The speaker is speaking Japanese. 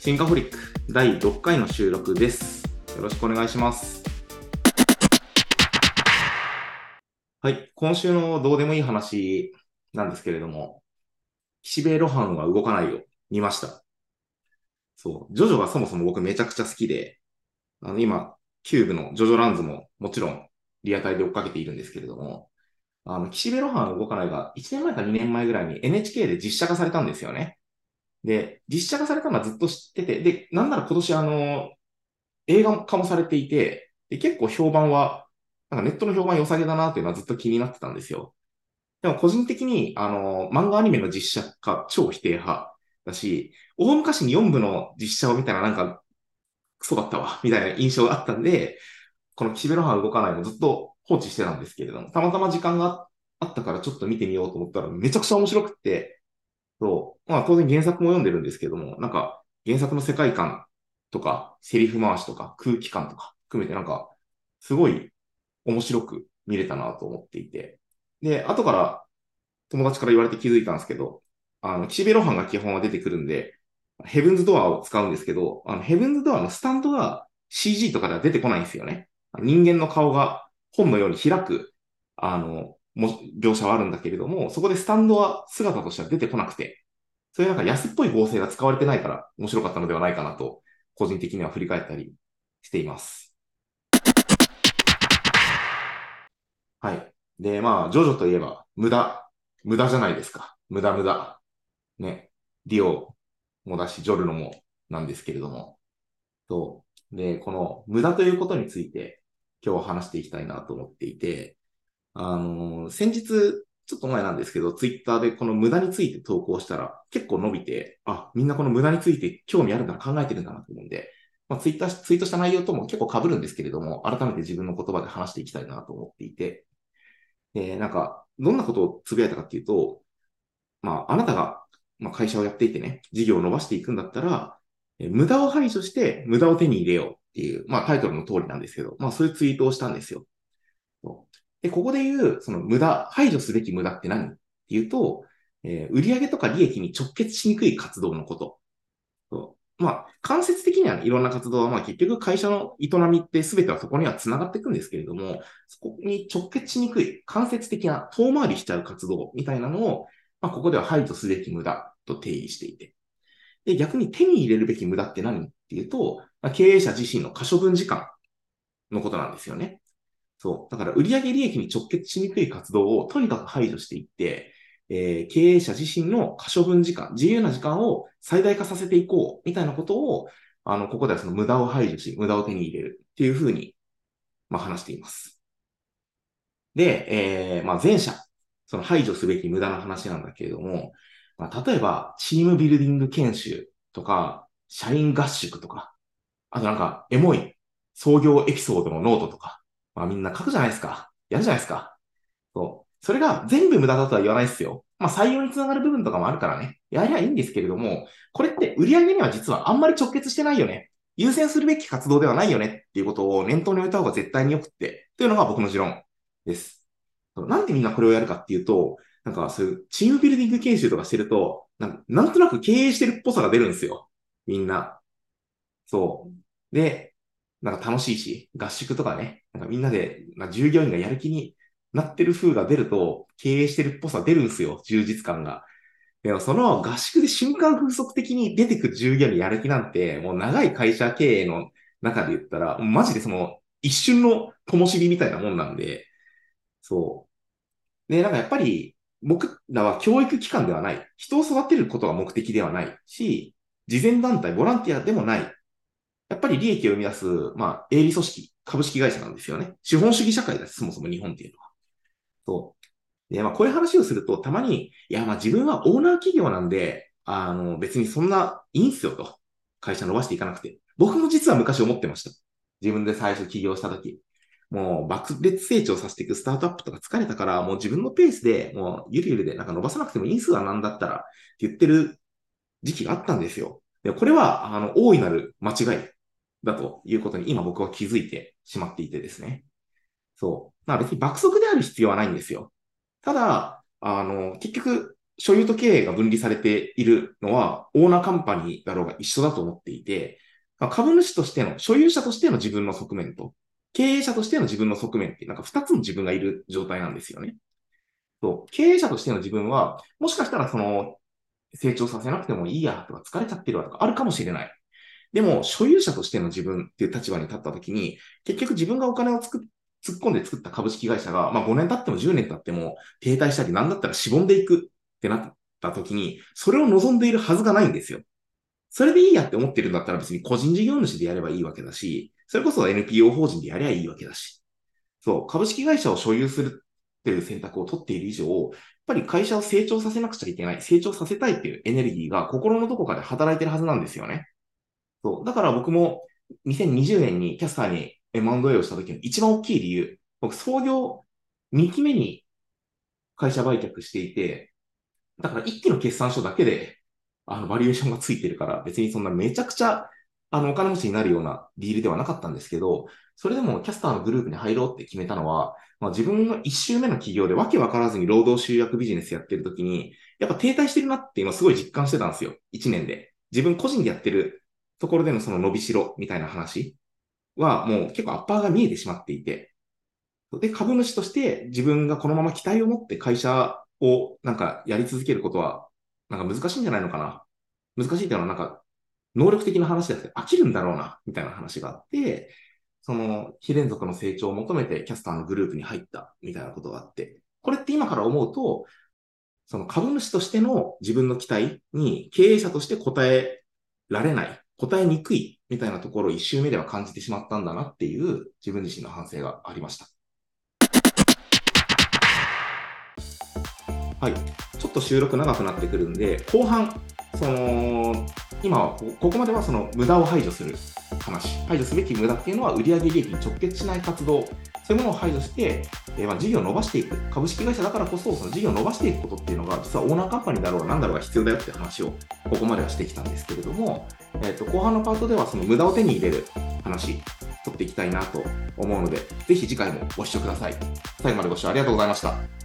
シンカホリック第6回の収録です。よろしくお願いします。はい、今週のどうでもいい話なんですけれども、岸辺露伴は動かないよ。見ました。そう、ジョジョがそもそも僕めちゃくちゃ好きで、あの今、キューブのジョジョランズももちろんリアタイで追っかけているんですけれども、あの、岸辺露伴は動かないが、1年前か2年前ぐらいに NHK で実写化されたんですよね。で、実写化されたのはずっと知ってて、で、なんなら今年あの、映画化もされていて、で、結構評判は、なんかネットの評判良さげだなっていうのはずっと気になってたんですよ。でも個人的に、あの、漫画アニメの実写化超否定派だし、大昔に4部の実写を見たらなんか、クソだったわ、みたいな印象があったんで、この岸辺露伴動かないのずっと放置してたんですけれども、たまたま時間があったからちょっと見てみようと思ったらめちゃくちゃ面白くって、そう、まあ当然原作も読んでるんですけども、なんか原作の世界観とか、セリフ回しとか、空気感とか含めてなんか、すごい面白く見れたなと思っていて。で、後から友達から言われて気づいたんですけど、あの、岸辺露伴が基本は出てくるんで、ヘブンズドアを使うんですけど、あの、ヘブンズドアのスタンドが CG とかでは出てこないんですよね。人間の顔が本のように開く、あの、も描写はあるんだけれども、そこでスタンドは姿としては出てこなくて、そういうなんか安っぽい合成が使われてないから面白かったのではないかなと、個人的には振り返ったりしています。はい。で、まあ、ジョジョといえば、無駄。無駄じゃないですか。無駄無駄。ね。ディオもだし、ジョルノもなんですけれども。そう。で、この無駄ということについて、今日は話していきたいなと思っていて、あの先日、ちょっと前なんですけど、ツイッターでこの無駄について投稿したら結構伸びて、あ、みんなこの無駄について興味あるんだ、考えてるんだなと思うんで、まあ、ツイッター、ツイートした内容とも結構被るんですけれども、改めて自分の言葉で話していきたいなと思っていて、で、なんか、どんなことをつぶやいたかっていうと、まあ、あなたが、まあ、会社をやっていてね、事業を伸ばしていくんだったら、え無駄を排除して無駄を手に入れようっていう、まあ、タイトルの通りなんですけど、まあ、そういうツイートをしたんですよ。で、ここで言う、その無駄、排除すべき無駄って何？っていうと、えー売上とか利益に直結しにくい活動のこと。そうまあ、間接的にはいろんな活動は、まあ結局会社の営みって全てはそこには繋がっていくんですけれども、そこに直結しにくい、間接的な遠回りしちゃう活動みたいなのを、まあここでは排除すべき無駄と定義していて。で、逆に手に入れるべき無駄って何？っていうと、まあ、経営者自身の可処分時間のことなんですよね。そう。だから売上利益に直結しにくい活動をとにかく排除していって、えー経営者自身の可処分時間、自由な時間を最大化させていこう、みたいなことを、あの、ここではその無駄を排除し、無駄を手に入れるっていうふうに、まあ話しています。で、えー、まあ前者、その排除すべき無駄な話なんだけれども、まあ、例えば、チームビルディング研修とか、社員合宿とか、あとなんか、エモい創業エピソードのノートとか、まあみんな書くじゃないですか。やるじゃないですか。そう。それが全部無駄だとは言わないですよ。まあ採用につながる部分とかもあるからね。やりゃいいんですけれども、これって売り上げには実はあんまり直結してないよね。優先するべき活動ではないよねっていうことを念頭に置いた方が絶対に良くって、というのが僕の持論です。なんでみんなこれをやるかっていうと、なんかそういうチームビルディング研修とかしてると、なんなんとなく経営してるっぽさが出るんですよ。みんな。そう。で、なんか楽しいし、合宿とかね、なんかみんなで、まあ、従業員がやる気になってる風が出ると、経営してるっぽさ出るんすよ、充実感が。でもその合宿で瞬間風速的に出てくる従業員のやる気なんて、もう長い会社経営の中で言ったら、マジでその一瞬の灯火みたいなもんなんで、そう。で、なんかやっぱり、僕らは教育機関ではない。人を育てることが目的ではないし、慈善団体、ボランティアでもない。やっぱり利益を生み出す、まあ、営利組織、株式会社なんですよね。資本主義社会だし、そもそも日本っていうのは。そう。で、まあ、こういう話をすると、たまに、いや、まあ、自分はオーナー企業なんで、あの、別にそんないいんすよと。会社伸ばしていかなくて。僕も実は昔思ってました。自分で最初起業した時。もう爆裂成長させていくスタートアップとか疲れたから、もう自分のペースで、もうゆるゆるでなんか伸ばさなくてもいいんすわ、なんだったら、って言ってる時期があったんですよ。でこれは、あの、大いなる間違いだということに今僕は気づいてしまっていてですね。そう。まあ別に爆速である必要はないんですよ。ただ、あの、結局、所有と経営が分離されているのは、オーナーカンパニーだろうが一緒だと思っていて、まあ、株主としての、所有者としての自分の側面と、経営者としての自分の側面って、なんか二つの自分がいる状態なんですよね。そう、経営者としての自分は、もしかしたらその、成長させなくてもいいやとか疲れちゃってるわとかあるかもしれない。でも、所有者としての自分っていう立場に立ったときに、結局自分がお金をつく突っ込んで作った株式会社が、まあ5年経っても10年経っても停滞したり、なんだったらしぼんでいくってなった時に、それを望んでいるはずがないんですよ。それでいいやって思ってるんだったら別に個人事業主でやればいいわけだし、それこそ NPO 法人でやればいいわけだし。そう、株式会社を所有するっていう選択を取っている以上、やっぱり会社を成長させなくちゃいけない、成長させたいっていうエネルギーが心のどこかで働いてるはずなんですよね。そう、だから僕も2020年にキャスターに M&A をした時の一番大きい理由、僕創業2期目に会社売却していて、だから1期の決算書だけで、あの、バリエーションがついてるから、別にそんなめちゃくちゃ、あの、お金持ちになるようなディールではなかったんですけど、それでもキャスターのグループに入ろうって決めたのは、まあ、自分の1周目の企業でわけわからずに労働集約ビジネスやってる時に、やっぱ停滞してるなって今すごい実感してたんですよ。1年で。自分個人でやってるところでのその伸びしろみたいな話はもう結構アッパーが見えてしまっていて、で、株主として自分がこのまま期待を持って会社をなんかやり続けることは、なんか難しいんじゃないのかな。難しいっていうのはなんか、能力的な話だって飽きるんだろうな、みたいな話があって、その、非連続の成長を求めてキャスターのグループに入った、みたいなことがあって、これって今から思うと、その株主としての自分の期待に経営者として答えられない、答えにくいみたいなところを一周目では感じてしまったんだなっていう自分自身の反省がありました。はい。ちょっと収録長くなってくるんで、後半、その、今はここまではその無駄を排除する話、排除すべき無駄っていうのは売上利益に直結しない活動、そういうものを排除して、えー、まあ事業を伸ばしていく、株式会社だからこそ、その事業を伸ばしていくことっていうのが、実はオーナーカンパニーだろうが何だろうが必要だよって話を、ここまではしてきたんですけれども、えっ、ー、と、後半のパートではその無駄を手に入れる話、取っていきたいなと思うので、ぜひ次回もご視聴ください。最後までご視聴ありがとうございました。